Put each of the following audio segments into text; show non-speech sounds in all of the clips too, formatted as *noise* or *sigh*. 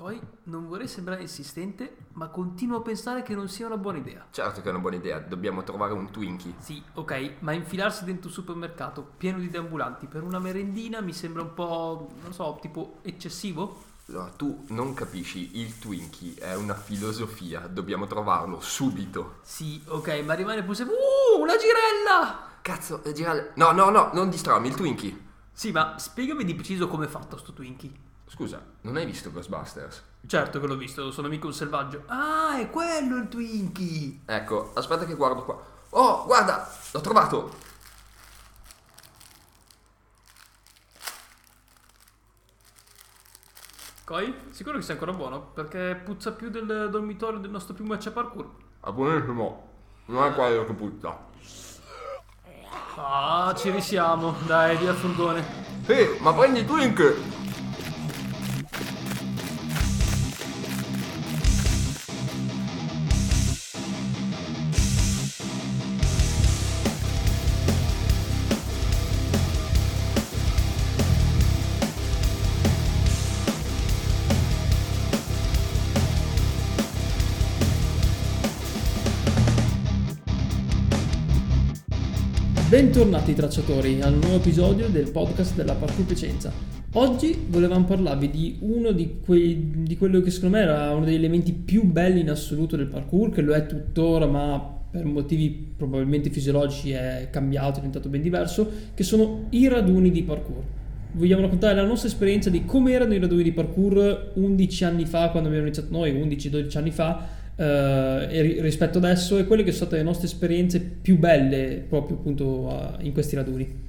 Poi non vorrei sembrare insistente, ma continuo a pensare che non sia una buona idea. Certo che è una buona idea, dobbiamo trovare un Twinkie. Sì, ok, ma infilarsi dentro un supermercato pieno di deambulanti per una merendina mi sembra un po', non so, tipo eccessivo? Allora, tu non capisci, il Twinkie è una filosofia, dobbiamo trovarlo subito. Sì, ok, ma rimane pure sempre... Uh, una girella! Cazzo, è girare... No, no, no, non distrarmi, il Twinkie. Sì, ma spiegami di preciso come è fatto sto Twinkie. Scusa, non hai visto Ghostbusters? Certo che l'ho visto, sono mica un selvaggio. Ah, è quello il Twinkie! Ecco, aspetta che guardo qua. Oh, guarda, l'ho trovato! Coi, sicuro che sia ancora buono? Perché puzza più del dormitorio del nostro primo match parkour. Ah, buonissimo. Non è quello che puzza. Ah, ci risiamo. Dai, via il furgone. Sì, ma prendi Twinkie! Bentornati tracciatori al nuovo episodio del podcast della Parkour Piacenza. Oggi volevamo parlarvi di uno di, quei, di quello che secondo me era uno degli elementi più belli in assoluto del parkour, che lo è tuttora, ma per motivi probabilmente fisiologici è cambiato, è diventato ben diverso, che sono i raduni di parkour. Vogliamo raccontare la nostra esperienza di come erano i raduni di parkour 11 anni fa, quando abbiamo iniziato noi, 11-12 anni fa, eh, rispetto adesso e quelle che sono state le nostre esperienze più belle proprio appunto in questi raduni.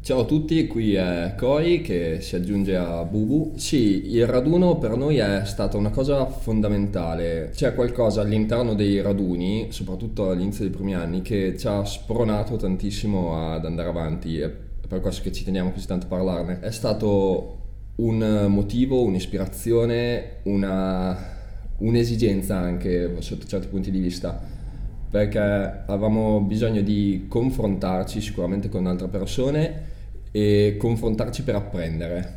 Ciao a tutti, qui è Koi che si aggiunge a Bubu. Sì, il raduno per noi è stata una cosa fondamentale. C'è qualcosa all'interno dei raduni, soprattutto all'inizio dei primi anni, che ci ha spronato tantissimo ad andare avanti. È per questo che ci teniamo così tanto a parlarne. È stato un motivo, un'ispirazione, una un'esigenza anche sotto certi punti di vista, perché avevamo bisogno di confrontarci sicuramente con altre persone e confrontarci per apprendere.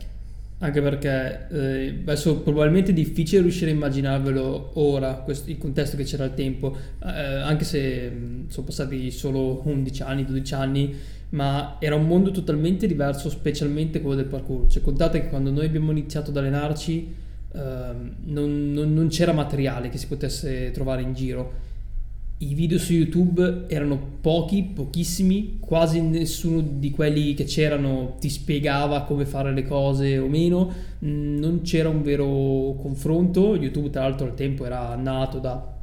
Anche perché eh, adesso probabilmente è difficile riuscire a immaginarvelo ora, questo, il contesto che c'era al tempo, eh, anche se mh, sono passati solo 11 anni, 12 anni, ma era un mondo totalmente diverso, specialmente quello del parkour. Cioè, contate che quando noi abbiamo iniziato ad allenarci, non, non, non, c'era materiale che si potesse trovare in giro. I video su YouTube erano pochi, pochissimi, quasi nessuno di quelli che c'erano ti spiegava come fare le cose o meno, mm, non c'era un vero confronto. YouTube, tra l'altro, al tempo era nato da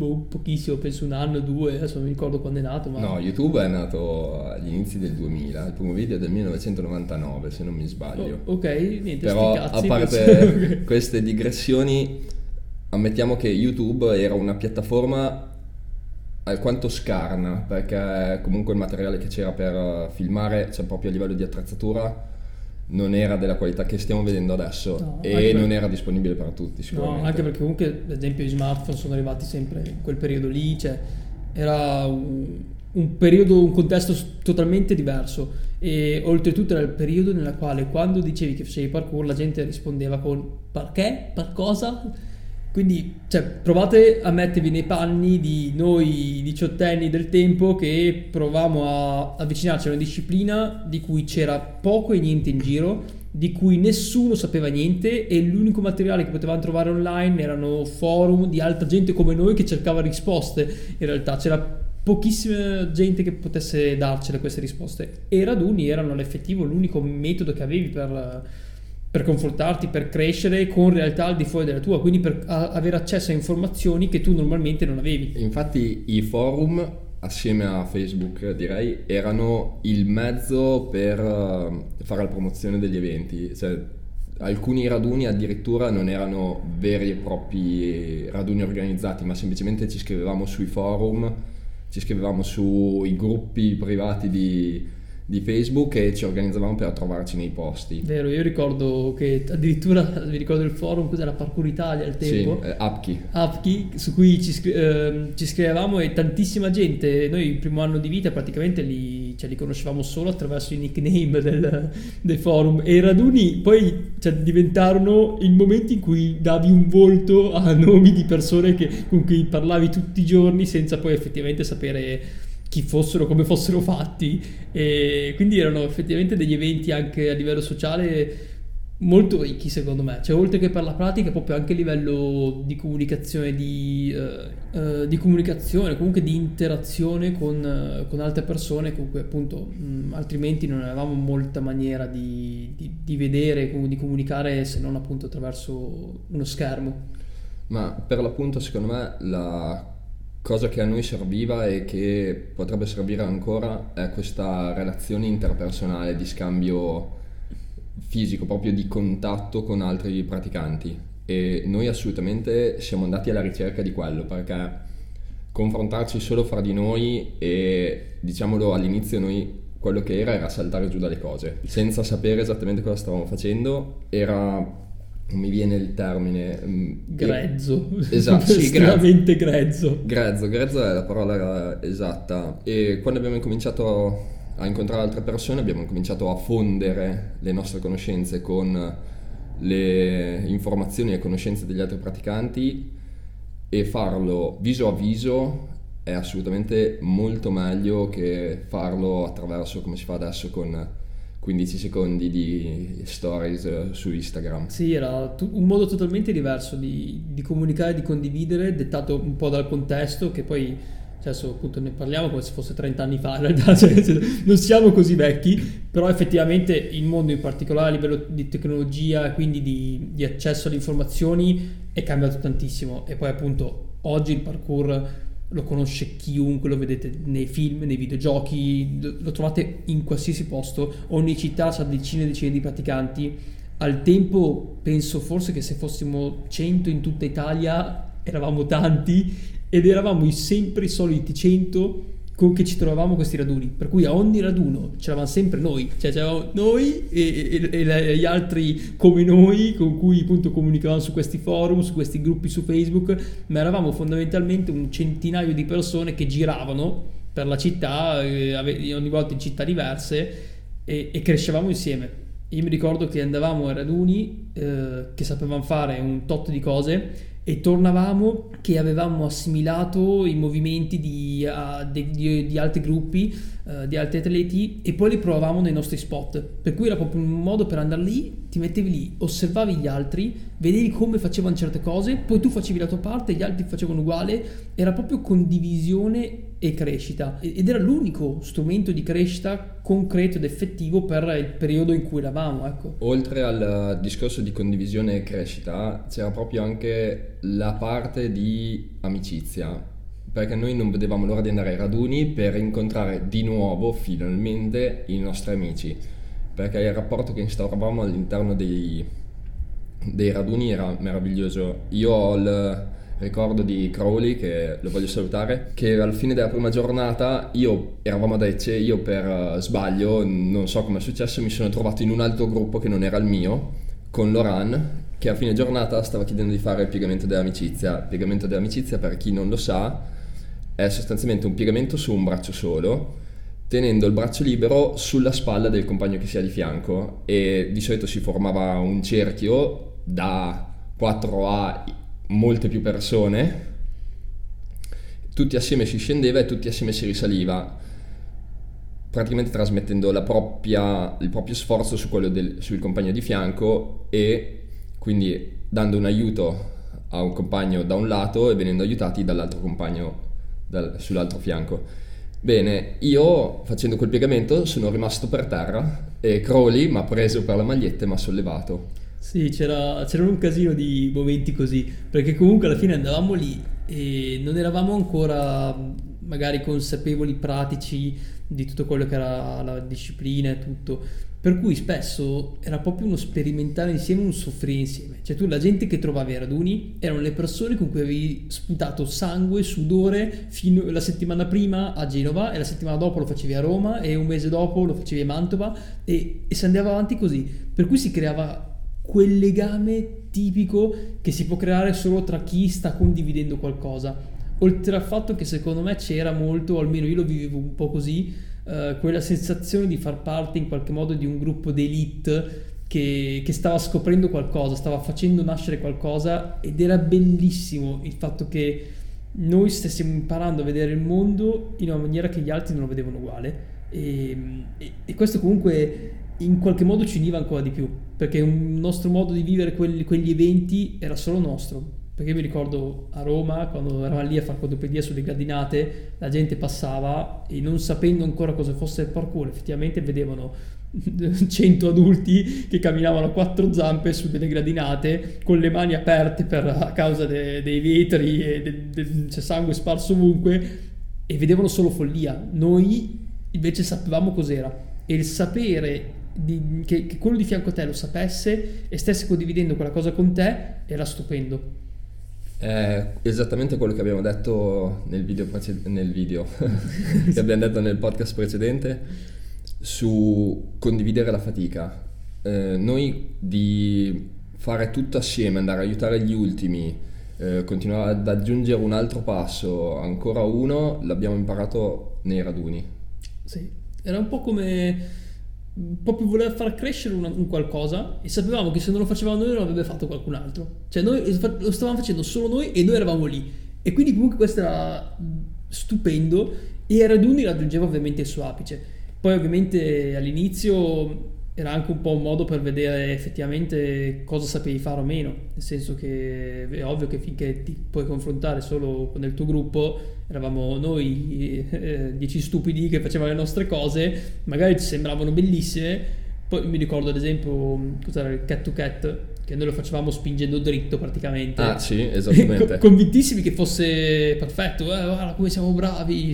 boh, pochissimo, penso un anno, due, adesso non mi ricordo quando è nato. Ma... No, YouTube è nato agli inizi del 2000, il primo video è del 1999 se non mi sbaglio. Oh, ok, niente, Però cazzi, a parte *laughs* queste digressioni, ammettiamo che YouTube era una piattaforma alquanto scarna, perché comunque il materiale che c'era per filmare, cioè proprio a livello di attrezzatura, non era della qualità che stiamo vedendo adesso no, e non per... era disponibile per tutti sicuramente. No, anche perché comunque ad esempio i smartphone sono arrivati sempre in quel periodo lì, cioè era un, un periodo, un contesto totalmente diverso e oltretutto era il periodo nel quale quando dicevi che facevi parkour la gente rispondeva con perché? Per cosa? Quindi cioè, provate a mettervi nei panni di noi diciottenni del tempo che provavamo a avvicinarci a una disciplina di cui c'era poco e niente in giro, di cui nessuno sapeva niente e l'unico materiale che potevamo trovare online erano forum di altra gente come noi che cercava risposte. In realtà c'era pochissima gente che potesse darcele queste risposte e i raduni erano all'effettivo l'unico metodo che avevi per per confrontarti, per crescere con realtà al di fuori della tua, quindi per avere accesso a informazioni che tu normalmente non avevi. Infatti i forum, assieme a Facebook direi, erano il mezzo per eh, fare la promozione degli eventi. Cioè, alcuni raduni addirittura non erano veri e propri raduni organizzati, ma semplicemente ci scrivevamo sui forum, ci scrivevamo sui gruppi privati di di Facebook e ci organizzavamo per trovarci nei posti. Vero, io ricordo che addirittura vi ricordo il forum, cos'era Parkour Italia al tempo? Sì, eh, Apki. Apki, su cui ci, eh, ci, scrivevamo e tantissima gente, noi il primo anno di vita praticamente li cioè, li conoscevamo solo attraverso i nickname del, dei forum e i raduni poi cioè, diventarono il momento in cui davi un volto a *laughs* nomi di persone che, con cui parlavi tutti i giorni senza poi effettivamente sapere chi fossero, come fossero fatti e quindi erano effettivamente degli eventi anche a livello sociale molto ricchi secondo me, cioè oltre che per la pratica proprio anche a livello di comunicazione, di, uh, uh, di comunicazione, comunque di interazione con, uh, con altre persone, comunque appunto mh, altrimenti non avevamo molta maniera di, di, di vedere, di comunicare se non appunto attraverso uno schermo. Ma per l'appunto secondo me la cosa che a noi serviva e che potrebbe servire ancora è questa relazione interpersonale di scambio fisico, proprio di contatto con altri praticanti. E noi assolutamente siamo andati alla ricerca di quello perché confrontarci solo fra di noi e diciamolo all'inizio noi quello che era era saltare giù dalle cose senza sapere esattamente cosa stavamo facendo era mi viene il termine mm, grezzo. Esatto sì, estremamente grezzo. Grezzo grezzo è la parola esatta. E quando abbiamo incominciato a incontrare altre persone abbiamo cominciato a fondere le nostre conoscenze con le informazioni e conoscenze degli altri praticanti e farlo viso a viso è assolutamente molto meglio che farlo attraverso come si fa adesso con 15 secondi di stories su Instagram. Sì, era un modo totalmente diverso di, di comunicare, di condividere, dettato un po' dal contesto che poi cioè, adesso appunto ne parliamo come se fosse 30 anni fa, in realtà *laughs* cioè, non siamo così vecchi, però effettivamente il mondo in particolare a livello di tecnologia e quindi di, di, accesso alle informazioni è cambiato tantissimo e poi appunto oggi il parkour lo conosce chiunque, lo vedete nei film, nei videogiochi, lo trovate in qualsiasi posto, ogni città ha decine e decine di praticanti. Al tempo penso forse che se fossimo 100 in tutta Italia eravamo tanti ed eravamo sempre i soliti 100 con che ci trovavamo questi raduni, per cui a ogni raduno c'eravamo sempre noi, cioè c'eravamo noi e, e, e, gli altri come noi con cui appunto comunicavamo su questi forum, su questi gruppi su Facebook, ma eravamo fondamentalmente un centinaio di persone che giravano per la città, eh, ogni volta in città diverse e, e crescevamo insieme. Io mi ricordo che andavamo a raduni eh, che sapevamo fare un tot di cose e tornavamo che avevamo assimilato i movimenti di, uh, di, di, di altri gruppi, uh, di altri atleti e poi li provavamo nei nostri spot. Per cui era proprio un modo per andare lì, ti mettevi lì, osservavi gli altri, vedevi come facevano certe cose, poi tu facevi la tua parte, gli altri facevano uguale, era proprio condivisione e crescita ed era l'unico strumento di crescita concreto ed effettivo per il periodo in cui eravamo. Ecco. Oltre al discorso di condivisione e crescita c'era proprio anche la parte di amicizia perché noi non vedevamo l'ora di andare ai raduni per incontrare di nuovo finalmente i nostri amici perché il rapporto che instauravamo all'interno dei, dei raduni era meraviglioso io ho il ricordo di Crowley, che lo voglio salutare, che alla fine della prima giornata io eravamo ad Ecce, io per uh, sbaglio, non so come è successo, mi sono trovato in un altro gruppo che non era il mio, con Loran, che a fine giornata stava chiedendo di fare il piegamento dell'amicizia. Il piegamento dell'amicizia, per chi non lo sa, è sostanzialmente un piegamento su un braccio solo, tenendo il braccio libero sulla spalla del compagno che sia di fianco. E di solito si formava un cerchio da 4A molte più persone, tutti assieme si scendeva e tutti assieme si risaliva, praticamente trasmettendo propria, il proprio sforzo su del, sul compagno di fianco e quindi dando un aiuto a un compagno da un lato e venendo aiutati dall'altro compagno dal, sull'altro fianco. Bene, io facendo quel piegamento sono rimasto per terra e Crowley mi ha preso per la maglietta e mi ha sollevato. Sì, c'era, c'era un casino di momenti così, perché comunque alla fine andavamo lì e non eravamo ancora magari consapevoli, pratici di tutto quello che era la disciplina e tutto. Per cui spesso era proprio uno sperimentare insieme, un soffrire insieme. Cioè tu la gente che trovavi ai raduni erano le persone con cui avevi sputato sangue, sudore fino la settimana prima a Genova e la settimana dopo lo facevi a Roma e un mese dopo lo facevi a Mantova e, e si andava avanti così. Per cui si creava quel legame tipico che si può creare solo tra chi sta condividendo qualcosa. Oltre al fatto che secondo me c'era molto, almeno io lo vivevo un po' così, eh, quella sensazione di far parte in qualche modo di un gruppo d'elite che, che, stava scoprendo qualcosa, stava facendo nascere qualcosa ed era bellissimo il fatto che noi stessimo imparando a vedere il mondo in una maniera che gli altri non lo vedevano uguale. E, e, e questo comunque in qualche modo ci univa ancora di più perché il nostro modo di vivere quelli, quegli eventi era solo nostro perché mi ricordo a Roma quando eravamo lì a fare quadrupedia sulle gradinate la gente passava e non sapendo ancora cosa fosse il parkour effettivamente vedevano *laughs* 100 adulti che camminavano a quattro zampe su delle gradinate con le mani aperte per, a causa de, dei vetri e de, de, c'è sangue sparso ovunque e vedevano solo follia. Noi invece sapevamo cos'era e il sapere di, che, che, quello di fianco a te lo sapesse e stesse condividendo quella cosa con te era stupendo. È esattamente quello che abbiamo detto nel video, prece- nel video *laughs* che abbiamo detto nel podcast precedente su condividere la fatica. Eh, noi di fare tutto assieme, andare a aiutare gli ultimi, eh, continuare ad aggiungere un altro passo, ancora uno, l'abbiamo imparato nei raduni. Sì, era un po' come proprio voler far crescere un, un, qualcosa e sapevamo che se non lo facevamo noi non l'avrebbe fatto qualcun altro. Cioè noi lo stavamo facendo solo noi e noi eravamo lì. E quindi comunque questo era stupendo e Raduni raggiungeva ovviamente il suo apice. Poi ovviamente all'inizio era anche un po' un modo per vedere effettivamente cosa sapevi fare o meno, nel senso che è ovvio che finché ti puoi confrontare solo con il tuo gruppo, eravamo noi eh, dieci stupidi che facevano le nostre cose, magari ci sembravano bellissime, poi mi ricordo ad esempio, cos'era il cat to cat, che noi lo facevamo spingendo dritto praticamente. Ah sì, esattamente. *laughs* Convintissimi che fosse perfetto, eh, guarda come siamo bravi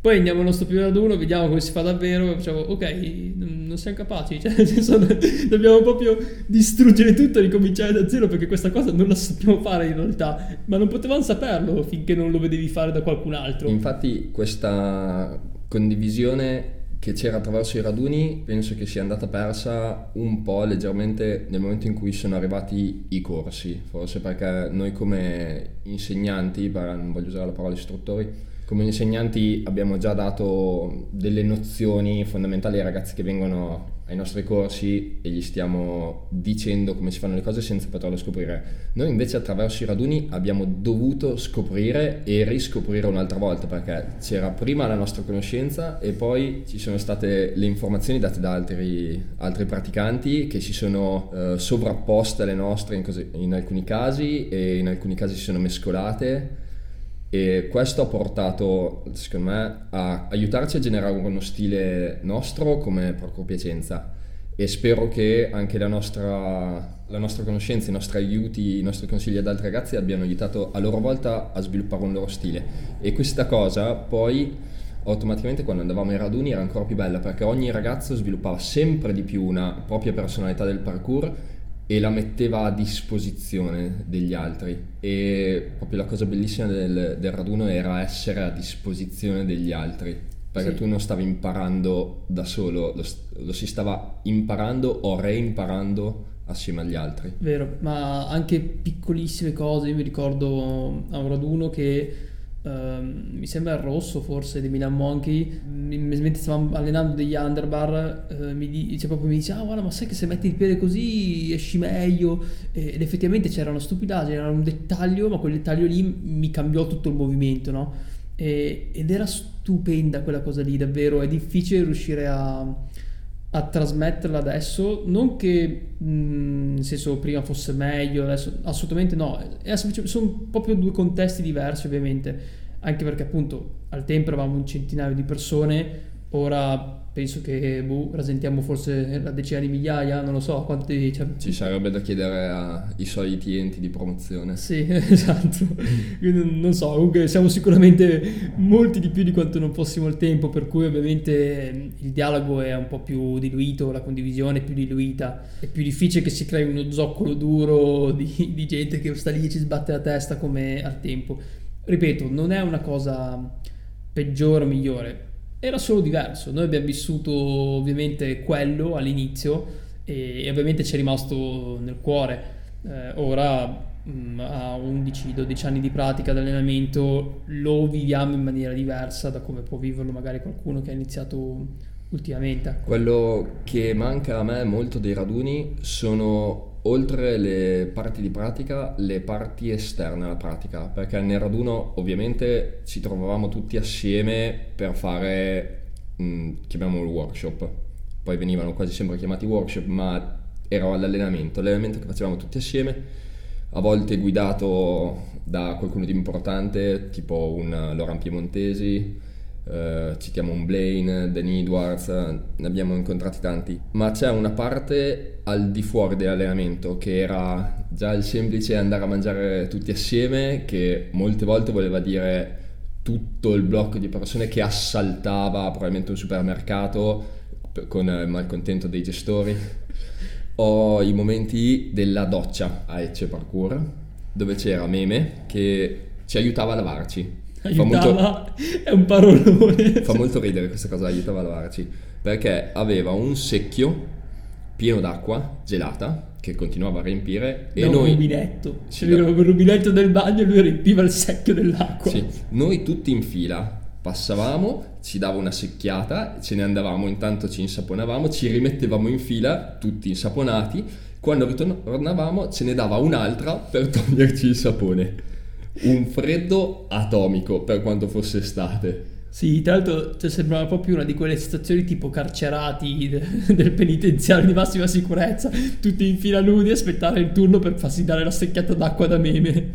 poi andiamo al nostro primo raduno, vediamo come si fa davvero e facciamo, ok, non siamo capaci, cioè *laughs* senso dobbiamo proprio distruggere tutto e ricominciare da zero perché questa cosa non la sappiamo fare in realtà, ma non potevamo saperlo finché non lo vedevi fare da qualcun altro. Infatti questa condivisione che c'era attraverso i raduni penso che sia andata persa un po' leggermente nel momento in cui sono arrivati i corsi, forse perché noi come insegnanti, non voglio usare la parola istruttori, come insegnanti abbiamo già dato delle nozioni fondamentali ai ragazzi che vengono ai nostri corsi e gli stiamo dicendo come si fanno le cose senza poterlo scoprire. Noi invece attraverso i raduni abbiamo dovuto scoprire e riscoprire un'altra volta perché c'era prima la nostra conoscenza e poi ci sono state le informazioni date da altri, altri praticanti che si sono eh, sovrapposte alle nostre in, cose, in alcuni casi e in alcuni casi si sono mescolate e questo ha portato, secondo me, a aiutarci a generare uno stile nostro come Procuro Piacenza e spero che anche la nostra, la nostra, conoscenza, i nostri aiuti, i nostri consigli ad altri ragazzi abbiano aiutato a loro volta a sviluppare un loro stile. E questa cosa poi automaticamente quando andavamo ai raduni era ancora più bella perché ogni ragazzo sviluppava sempre di più una propria personalità del parkour e la metteva a disposizione degli altri e proprio la cosa bellissima del, del raduno era essere a disposizione degli altri perché sì. tu non stavi imparando da solo, lo, lo, si stava imparando o reimparando assieme agli altri. Vero, ma anche piccolissime cose, io mi ricordo a un raduno che Uh, mi sembra il rosso forse di Milan Monkey mentre stavamo allenando degli underbar uh, mi, dice, proprio, mi dice ah guarda ma sai che se metti il piede così esci meglio. Ed effettivamente c'era una stupidaggine era un dettaglio ma quel dettaglio lì mi cambiò tutto il movimento no? ed era stupenda quella cosa lì davvero. È difficile riuscire a, a trasmetterla adesso non che mh, nel senso prima fosse meglio adesso assolutamente no. È, sono proprio due contesti diversi ovviamente. Anche perché appunto al tempo eravamo un centinaio di persone ora penso che boh, rasentiamo forse la decina di migliaia, non lo so quanti... Cioè... Ci sarebbe da chiedere ai soliti enti di promozione. Sì, *laughs* esatto. non so, comunque siamo sicuramente molti di più di quanto non fossimo il tempo, per cui ovviamente il dialogo è un po' più diluito, la condivisione è più diluita, è più difficile che si crei uno zoccolo duro di, di gente che sta lì e ci sbatte la testa come al tempo. Ripeto, non è una cosa peggiore o migliore, era solo diverso. Noi abbiamo vissuto ovviamente quello all'inizio e, ovviamente ci è rimasto nel cuore. Eh, ora mh, ha 11-12 anni di pratica di allenamento, lo viviamo in maniera diversa da come può viverlo magari qualcuno che ha iniziato ultimamente. Quello che manca a me molto dei raduni sono oltre le parti di pratica, le parti esterne alla pratica, perché nel raduno ovviamente ci trovavamo tutti assieme per fare, mh, chiamiamolo workshop, poi venivano quasi sempre chiamati workshop, ma era l'allenamento, l'allenamento che facevamo tutti assieme, a volte guidato da qualcuno di importante, tipo un Laurent Piemontesi, Uh, citiamo un Blaine, Dan Edwards, ne abbiamo incontrati tanti, ma c'è una parte al di fuori dell'allenamento che era già il semplice andare a mangiare tutti assieme, che molte volte voleva dire tutto il blocco di persone che assaltava probabilmente un supermercato con il malcontento dei gestori, o i momenti della doccia a Ecce Parkour, dove c'era Meme che ci aiutava a lavarci Aiutava, molto, è un parolone. Fa molto ridere questa cosa, aiutava a lavarci, perché aveva un secchio pieno d'acqua gelata che continuava a riempire da e un noi... rubinetto, sì, c'era da... il rubinetto del bagno e lui riempiva il secchio dell'acqua. Sì, noi tutti in fila passavamo, ci dava una secchiata, ce ne andavamo, intanto ci insaponavamo, ci rimettevamo in fila, tutti insaponati, quando ritornavamo ce ne dava un'altra per toglierci il sapone un freddo atomico per quanto fosse estate. Sì, tra l'altro cioè, sembrava proprio una di quelle situazioni tipo carcerati de- *laughs* del penitenziario di massima sicurezza, tutti in fila nudi, aspettare il turno per farsi dare la secchiata d'acqua da meme.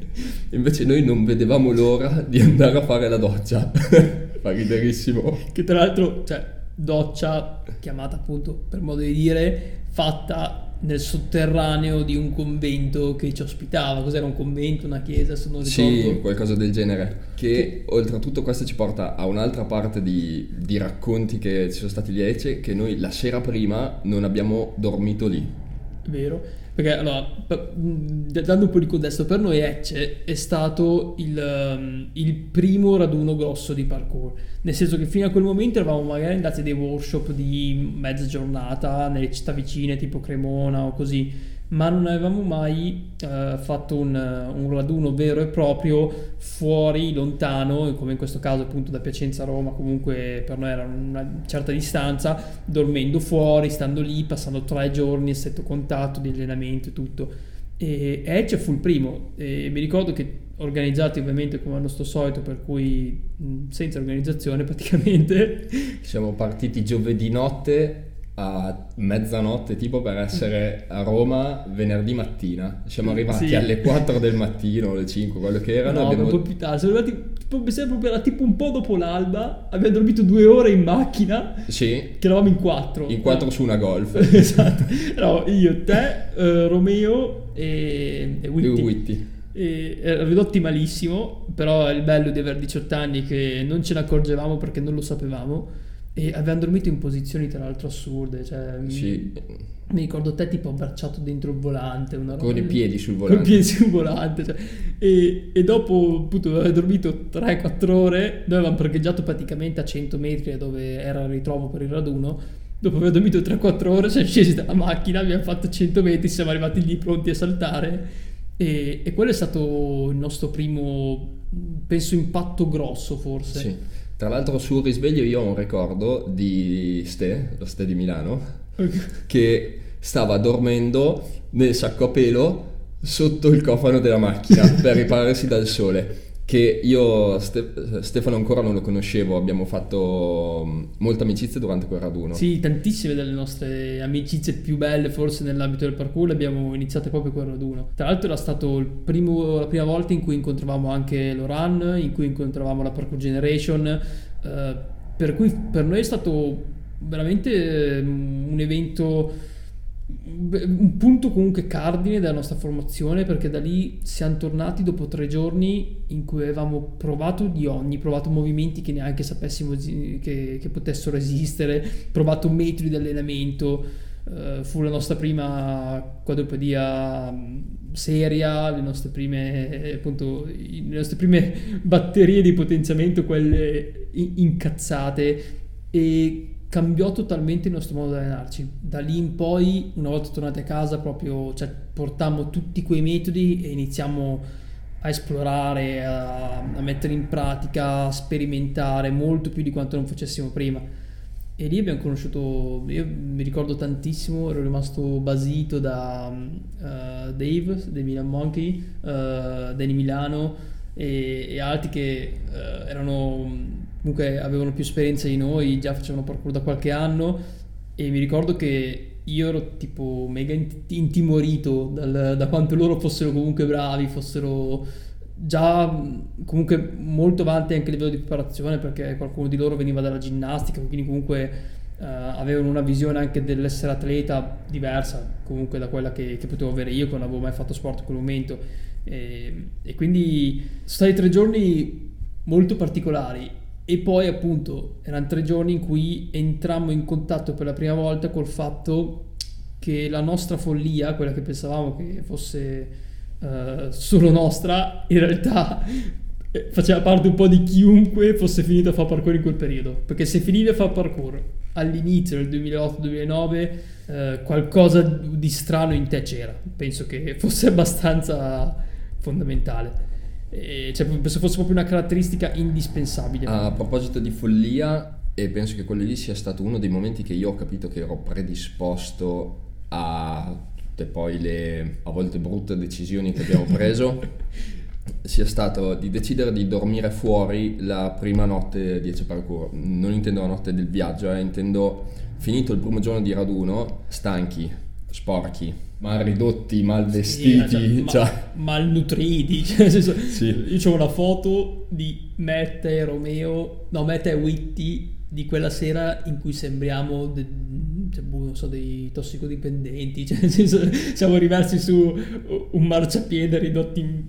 Invece noi non vedevamo l'ora di andare a fare la doccia. *laughs* Fa riderissimo. Che tra l'altro, cioè, doccia chiamata appunto per modo di dire, fatta nel sotterraneo di un convento che ci ospitava. Cos'era un convento, una chiesa? Se non ricordo. Sì, qualcosa del genere. Che, che oltretutto questo ci porta a un'altra parte di, di racconti che ci sono stati Ece, che noi la sera prima non abbiamo dormito lì. Vero. Perché allora, dando un po' di contesto, per noi Ecce è stato il, um, il, primo raduno grosso di parkour. Nel senso che fino a quel momento eravamo magari andati a dei workshop di mezza giornata nelle città vicine, tipo Cremona o così ma non avevamo mai eh, fatto un, un, raduno vero e proprio fuori, lontano, come in questo caso appunto da Piacenza a Roma, comunque per noi era una certa distanza, dormendo fuori, stando lì, passando tre giorni a stretto contatto di allenamento e tutto. E Edge fu il primo, e mi ricordo che organizzati ovviamente come al nostro solito, per cui senza organizzazione *laughs* praticamente. Siamo partiti giovedì notte a mezzanotte tipo per essere a Roma venerdì mattina. Siamo arrivati sì. alle 4 del mattino alle 5 quello che erano no abbiamo... un po' più tardi. Siamo arrivati proprio era tipo un po' dopo l'alba abbiamo dormito due ore in macchina sì. che eravamo in quattro. In quattro su una golf. *laughs* Esatto. No, io te uh, Romeo e, e Witty, e Witty. E, ridotti malissimo però il bello di avere 18 anni che non ce ne accorgevamo perché non lo sapevamo e avevamo dormito in posizioni tra l'altro assurde. Cioè, sì. Mi ricordo te tipo abbracciato dentro il volante. Una con i piedi sul volante. Con i piedi sul volante. Cioè, e, e, dopo appunto aver dormito 3-4 ore, noi avevamo parcheggiato praticamente a 100 metri da dove era il ritrovo per il raduno. Dopo aver dormito 3-4 ore siamo scesi dalla macchina, abbiamo fatto 100 metri, siamo arrivati lì pronti a saltare. E, e quello è stato il nostro primo, penso, impatto grosso forse. Sì tra l'altro sul risveglio io ho un ricordo di Ste, lo Ste di Milano, okay. che stava dormendo nel sacco a pelo sotto il cofano della macchina per ripararsi dal sole. Che io Ste- Stefano ancora non lo conoscevo, abbiamo fatto mm, molta amicizia durante quel raduno. Sì, tantissime delle nostre amicizie più belle forse nell'ambito del parkour le abbiamo iniziate proprio quel raduno. Tra l'altro era primo, la prima volta in cui incontravamo anche Loran, in cui incontravamo la Parkour Generation, eh, per cui per noi è stato veramente mm, un evento un punto comunque cardine della nostra formazione perché da lì siamo tornati dopo tre giorni in cui avevamo provato di ogni, provato movimenti che neanche sapessimo che, che potessero esistere, provato metodi di allenamento, uh, fu la nostra prima quadrupedia mm, seria, le nostre prime appunto le nostre prime *laughs* batterie di potenziamento, quelle incazzate. E cambiò totalmente il nostro modo di allenarci. Da lì in poi, una volta tornati a casa, proprio cioè, portammo tutti quei metodi e iniziamo a esplorare, a, a, mettere in pratica, a sperimentare molto più di quanto non facessimo prima. E lì abbiamo conosciuto, io mi ricordo tantissimo, ero rimasto basito da uh, Dave, dei Milan Monkey, uh, Danny Milano e, e altri che uh, erano comunque avevano più esperienza di noi, già facevano parkour da qualche anno. E mi ricordo che io ero tipo mega intimorito dal, da quanto loro fossero comunque bravi, fossero già comunque molto avanti anche a livello di preparazione perché qualcuno di loro veniva dalla ginnastica, quindi comunque uh, avevano una visione anche dell'essere atleta diversa comunque da quella che, che potevo avere io che non avevo mai fatto sport in quel momento. E, e quindi sono stati tre giorni molto particolari e poi appunto erano tre giorni in cui entrammo in contatto per la prima volta col fatto che la nostra follia, quella che pensavamo che fosse uh, solo nostra, in realtà eh, faceva parte un po' di chiunque fosse finito a fare parkour in quel periodo. Perché se finivi a fare parkour all'inizio del 2008-2009, uh, qualcosa di strano in te c'era. Penso che fosse *laughs* abbastanza fondamentale. Cioè, penso fosse proprio una caratteristica indispensabile. A proposito di follia, e penso che quello lì sia stato uno dei momenti che io ho capito che ero predisposto a tutte poi le a volte brutte decisioni che abbiamo preso, *laughs* sia stato di decidere di dormire fuori la prima notte di Ece Parkour. Non intendo la notte del viaggio, eh, intendo finito il primo giorno di raduno, stanchi, sporchi, mal ridotti, mal vestiti, sì, cioè, cioè. malnutriti. *laughs* Cioè, senso, sì. Io ho una foto di Mette e Romeo, no, Mette e Witty di quella sera in cui sembriamo de, cioè, boh, non so, dei tossicodipendenti, cioè, senso, siamo rimasti su un marciapiede ridotti in,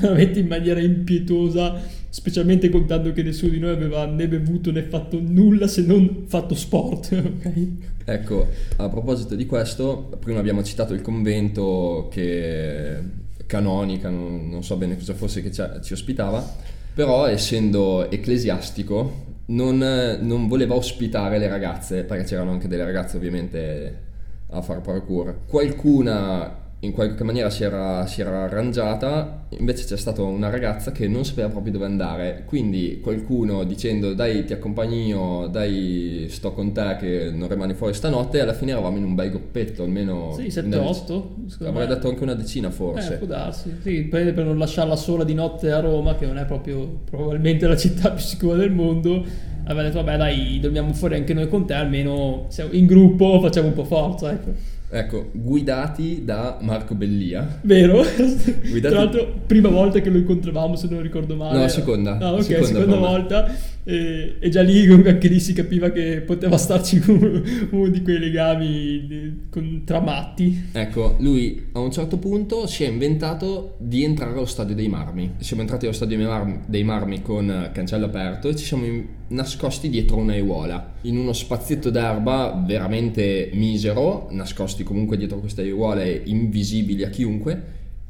veramente in maniera impietosa, specialmente contando che nessuno di noi aveva né bevuto né fatto nulla se non fatto sport. *laughs* Okay? Ecco, a proposito di questo, prima abbiamo citato il convento che canonica, non, non so bene cosa fosse che ci ospitava, però essendo ecclesiastico non, non, voleva ospitare le ragazze, perché c'erano anche delle ragazze ovviamente a far parkour. Qualcuna in qualche maniera si era, si era, arrangiata, invece c'è stata una ragazza che non sapeva proprio dove andare, quindi qualcuno dicendo dai ti accompagno io, dai sto con te che non rimani fuori stanotte, alla fine eravamo in un bel gruppetto, almeno... Sì, 7-8. Avrei detto anche una decina forse. Eh, può darsi, sì, per non lasciarla sola di notte a Roma, che non è proprio probabilmente la città *laughs* più sicura del mondo, aveva detto vabbè dai, dormiamo fuori anche noi con te, almeno in gruppo facciamo un po' forza, ecco. Ecco, guidati da Marco Bellia. Vero? *laughs* Guidati... Tra l'altro, prima volta che lo incontravamo, se non ricordo male. No, seconda. Ah, ok, seconda, seconda volta. E, e, già lì anche lì si capiva che poteva starci *laughs* uno, uno di quei legami di, con, tra matti. Ecco, lui a un certo punto si è inventato di entrare allo stadio dei marmi. Siamo entrati allo stadio dei marmi, dei marmi con cancello aperto e ci siamo nascosti dietro una aiuola. In uno spazietto d'erba veramente misero, nascosti comunque dietro queste aiuole invisibili a chiunque.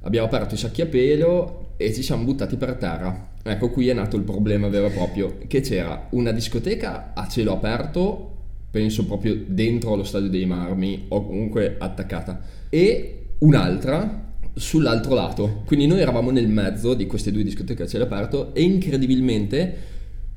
Abbiamo aperto i sacchi a pelo e ci siamo buttati per terra Ecco, qui è nato il problema vero e proprio, che c'era una discoteca a cielo aperto, penso proprio dentro lo stadio dei Marmi o comunque attaccata, e un'altra sull'altro lato. Quindi noi eravamo nel mezzo di queste due discoteche a cielo aperto e incredibilmente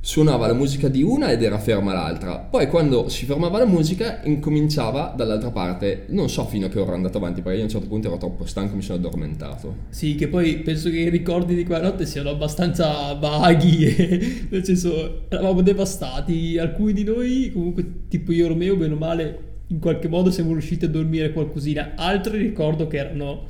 suonava la musica di una ed era ferma l'altra. Poi quando si fermava la musica incominciava dall'altra parte. Non so fino a che ora è andato avanti perché io a un certo punto ero troppo stanco e mi sono addormentato. Sì, che poi penso che i ricordi di quella notte siano abbastanza vaghi, e, *laughs* nel senso eravamo devastati. Alcuni di noi, comunque tipo io e Romeo, bene o male, in qualche modo siamo riusciti a dormire qualcosina. Altri ricordo che erano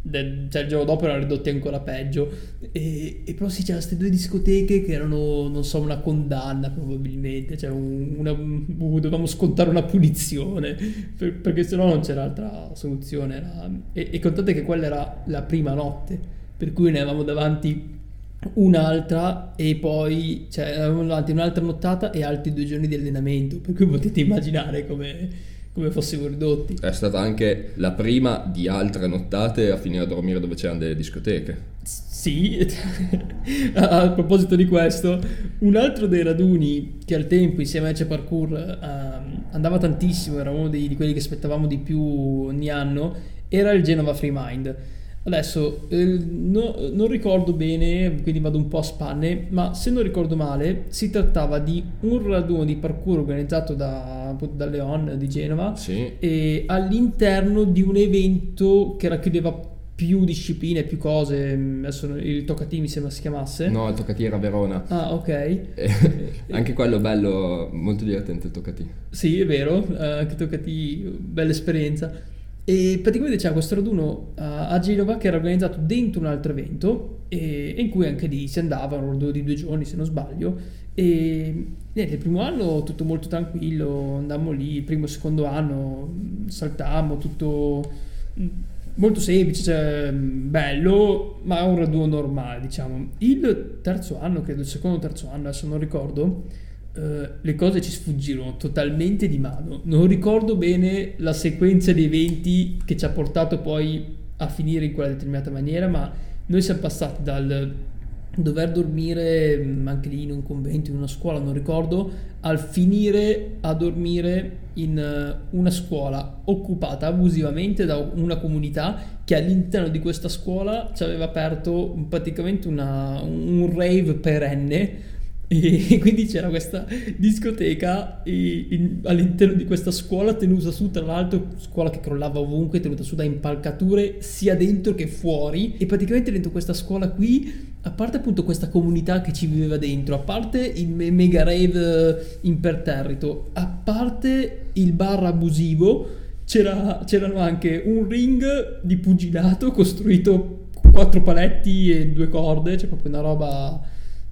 del, cioè il giorno dopo erano ridotti ancora peggio. E, e però sì c'erano queste due discoteche che erano non so una condanna probabilmente. Cioè un, una, dovevamo scontare una punizione per, perché sennò non c'era altra soluzione. Era, e, e contate che quella era la prima notte per cui ne avevamo davanti un'altra e poi cioè avevamo davanti un'altra nottata e altri due giorni di allenamento per cui potete immaginare come come fossimo ridotti. È stata anche la prima di altre nottate a finire a dormire dove c'erano delle discoteche. Sì, *laughs* a proposito di questo, un altro dei raduni che al tempo insieme a Ece Parkour ehm, andava tantissimo, era uno dei- di quelli che aspettavamo di più ogni anno, era il Genova Free Mind. Adesso eh, no- non ricordo bene, quindi vado un po' a spanne, ma se non ricordo male si trattava di un raduno di parkour organizzato da, da Leon di Genova Sì. e all'interno di un evento che racchiudeva più discipline, più cose, mm, adesso il Toccati mi sembra si chiamasse. No, il Toccati a Verona. Ah, ok. Eh, *laughs* Anche quello bello, molto divertente il Toccati. Sì, è vero, eh, anche Toccati, bella esperienza. E praticamente c'era questo raduno a a Genova che era organizzato dentro un altro evento e, in cui anche lì si andava, un raduno di due giorni se non sbaglio. E niente, il primo anno tutto molto tranquillo, andammo lì, primo e secondo anno mh, saltammo, tutto mh, molto semplice, cioè, mh, bello, ma un raduno normale, diciamo. Il terzo anno, credo, il secondo terzo anno, adesso non ricordo, eh, le cose ci sfuggirono totalmente di mano. Non ricordo bene la sequenza di eventi che ci ha portato poi a finire in quella determinata maniera, ma noi siamo passati dal dover dormire mh, anche lì in un convento, in una scuola, non ricordo, al finire a dormire in eh, una scuola occupata abusivamente da una comunità che all'interno di questa scuola ci aveva aperto praticamente una- un rave perenne e *laughs* quindi c'era questa discoteca e- in- all'interno di questa scuola tenuta su, tra l'altro scuola che crollava ovunque, tenuta su da impalcature sia dentro che fuori. E praticamente dentro questa scuola qui, a parte appunto questa comunità che ci viveva dentro, a parte il me- mega rave imperterrito, a parte il bar abusivo, c'era- c'erano anche un ring di pugilato costruito con quattro paletti e due corde, cioè proprio una roba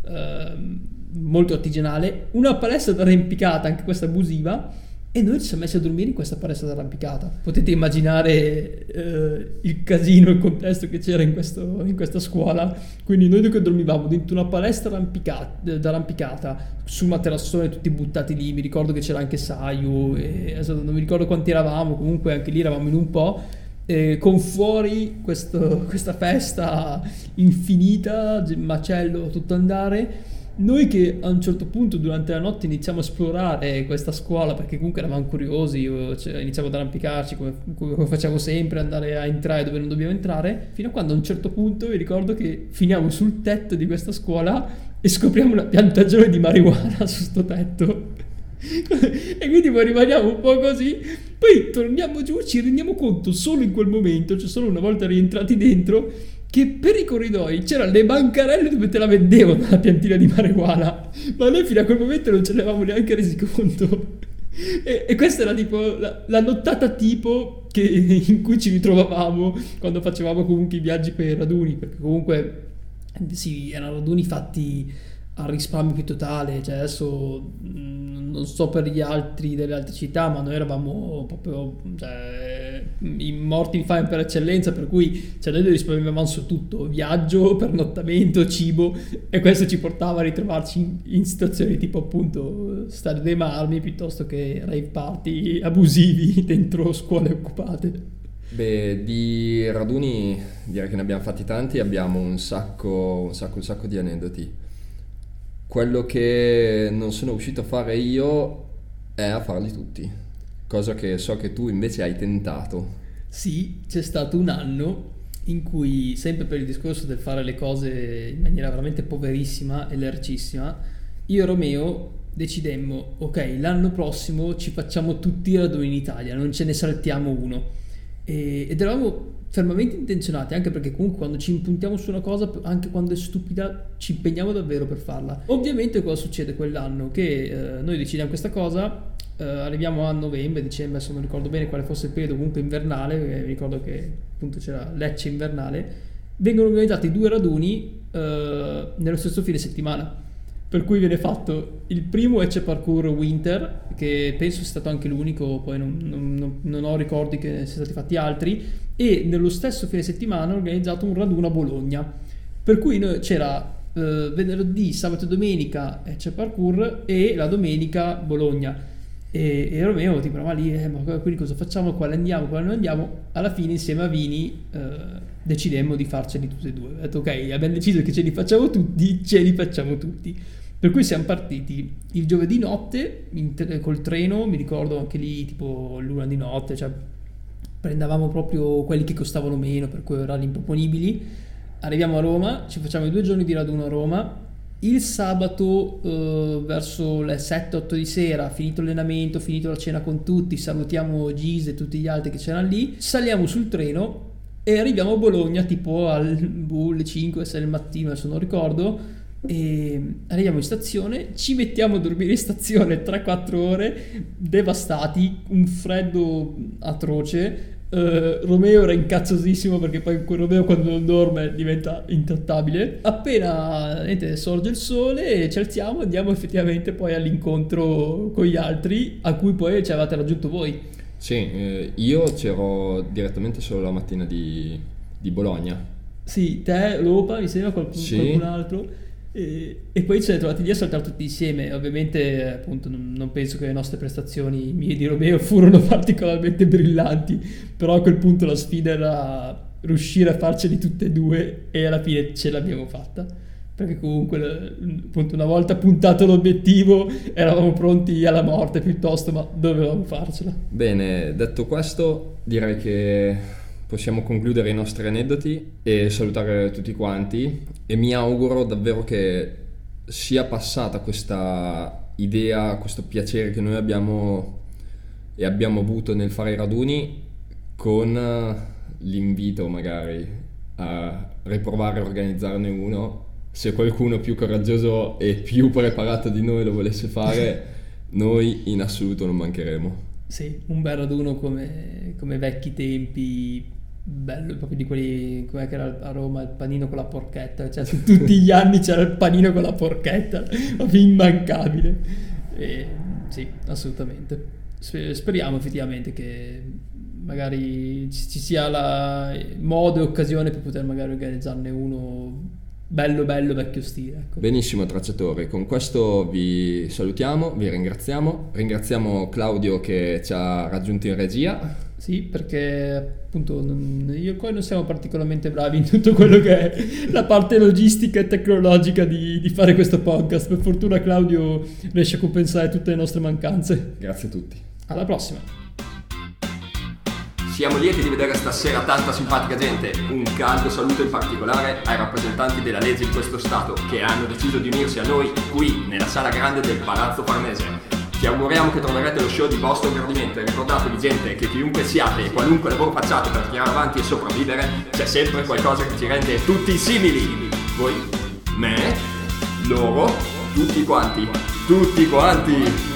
ehm, molto artigianale, una palestra d'arrampicata, anche questa abusiva, e noi ci siamo messi a dormire in questa palestra d'arrampicata. Potete immaginare eh, il casino, il contesto che c'era in, questo- in questa scuola. Quindi noi che dormivamo dentro una palestra arrampica- d'arrampicata, sul materassone tutti buttati lì, mi ricordo che c'era anche Sayu, e adesso non mi ricordo quanti eravamo, comunque anche lì eravamo in un po'. eh, con fuori questo- *laughs* questa festa infinita, macello tutto andare. Noi che a un certo punto durante la notte iniziamo a esplorare questa scuola perché comunque eravamo curiosi, io- cioè, iniziamo ad arrampicarci come, come facciamo sempre, andare a entrare dove non dobbiamo entrare, fino a quando a un certo punto vi ricordo che finiamo sul tetto di questa scuola e scopriamo una piantagione di marijuana *laughs* su sto tetto. *laughs* e quindi poi rimaniamo un po' così, poi torniamo giù, ci rendiamo conto solo in quel momento, cioè solo una volta rientrati dentro, che per i corridoi c'erano le bancarelle dove te la vendevano la piantina di marijuana, ma noi fino a quel momento non ce ne avevamo neanche resi conto. E, e questa era tipo la, la nottata tipo che- *laughs* in cui ci ritrovavamo quando facevamo comunque i viaggi per i raduni, perché comunque sì, erano raduni fatti a risparmio più totale, cioè adesso mh, non so per gli altri delle altre città, ma noi eravamo proprio cioè, i morti di fame per eccellenza, per cui cioè, noi risparmiavamo su tutto, viaggio, pernottamento, cibo, e questo ci portava a ritrovarci in, in situazioni tipo appunto Stadio dei Marmi piuttosto che rave party abusivi *laughs* dentro scuole occupate. Beh, di raduni direi che ne abbiamo fatti tanti, abbiamo un sacco, un sacco, un sacco di aneddoti. Quello che non sono riuscito a fare io è a farli tutti, cosa che so che tu invece hai tentato. Sì, c'è stato un anno in cui, sempre per il discorso del fare le cose in maniera veramente poverissima e lercissima, io e Romeo decidemmo, ok, l'anno prossimo ci facciamo tutti i raduni in Italia, non ce ne saltiamo uno. E- ed eravamo fermamente intenzionati, anche perché comunque quando ci impuntiamo su una cosa, anche quando è stupida, ci impegniamo davvero per farla. Ovviamente cosa succede quell'anno? Che eh, noi decidiamo questa cosa, eh, arriviamo a novembre, dicembre, se non ricordo bene quale fosse il periodo, comunque invernale, eh, mi ricordo che appunto c'era Lecce invernale, vengono organizzati due raduni eh, nello stesso fine settimana. Per cui viene fatto il primo Ecce Parkour Winter, che penso sia stato anche l'unico, poi non, non- non- ho ricordi che siano stati fatti altri, e nello stesso fine settimana ho organizzato un raduno a Bologna. Per cui noi- c'era eh, venerdì, sabato e domenica Ecce Parkour e la domenica Bologna. E, e Romeo tipo eravamo lì, eh, ma quindi cosa facciamo, quale andiamo, quale non andiamo? Alla fine insieme a Vini eh, decidemmo di farceli tutti e due. Ho detto ok, abbiamo deciso che ce li facciamo tutti, ce li facciamo tutti. Per cui siamo partiti il giovedì notte in, col treno, mi ricordo anche lì tipo l'una di notte, cioè prendevamo proprio quelli che costavano meno, per cui orari improponibili. Arriviamo a Roma, ci facciamo i due giorni di raduno a Roma, il sabato eh, verso le 7-8 di sera, finito l'allenamento, finito la cena con tutti, salutiamo Gise e tutti gli altri che c'erano lì, saliamo sul treno e arriviamo a Bologna tipo alle 5-6 del mattino, adesso non ricordo, e arriviamo in stazione, ci mettiamo a dormire in stazione 3-4 ore, devastati, un freddo atroce, Uh, Romeo era incazzosissimo perché poi Romeo quando non dorme diventa intrattabile. Appena niente, sorge il sole, ci alziamo e andiamo effettivamente poi all'incontro con gli altri a cui poi ci avete raggiunto voi. Sì, eh, io c'ero direttamente solo la mattina di, di Bologna. Sì, te, Lopa, mi sembra qualcun, sì. qualcun altro. E, e, poi ci siamo trovati lì a saltare tutti insieme. Ovviamente, appunto, non, non, penso che le nostre prestazioni, mie di Romeo, *laughs* furono particolarmente brillanti. Però a quel punto la sfida era riuscire a farceli tutte e due, e alla fine ce l'abbiamo fatta. Perché comunque, appunto, una volta puntato l'obiettivo, eravamo pronti alla morte piuttosto, ma dovevamo farcela. Bene, detto questo, direi che possiamo concludere i nostri aneddoti e salutare tutti quanti. E mi auguro davvero che sia passata questa idea, questo piacere che noi abbiamo e abbiamo avuto nel fare i raduni con l'invito magari a riprovare a organizzarne uno. Se qualcuno più coraggioso e più preparato di noi lo volesse fare *laughs* noi in assoluto non mancheremo. Sì, un bel raduno come, come vecchi tempi bello proprio di quelli come era a Roma il panino con la porchetta cioè tutti gli anni c'era il panino con la porchetta proprio immancabile. E, sì assolutamente. Speriamo effettivamente che magari ci sia la modo e occasione per poter magari organizzarne uno bello bello vecchio stile ecco. benissimo tracciatore con questo vi salutiamo vi ringraziamo. Ringraziamo Claudio che ci ha raggiunto in regia sì, perché appunto non, io e poi non siamo particolarmente bravi in tutto quello che è la parte logistica e tecnologica di, di, fare questo podcast. Per fortuna Claudio riesce a compensare tutte le nostre mancanze. Grazie a tutti. Alla prossima. Siamo lieti di vedere stasera tanta simpatica gente. Un caldo saluto in particolare ai rappresentanti della legge di questo Stato che hanno deciso di unirsi a noi qui nella sala grande del Palazzo Farnese. Ci auguriamo che troverete lo show di vostro gradimento e ricordatevi gente che chiunque siate e qualunque lavoro facciate per tirare avanti e sopravvivere, c'è sempre qualcosa che ci rende tutti simili. Voi, me, loro, tutti quanti, tutti quanti.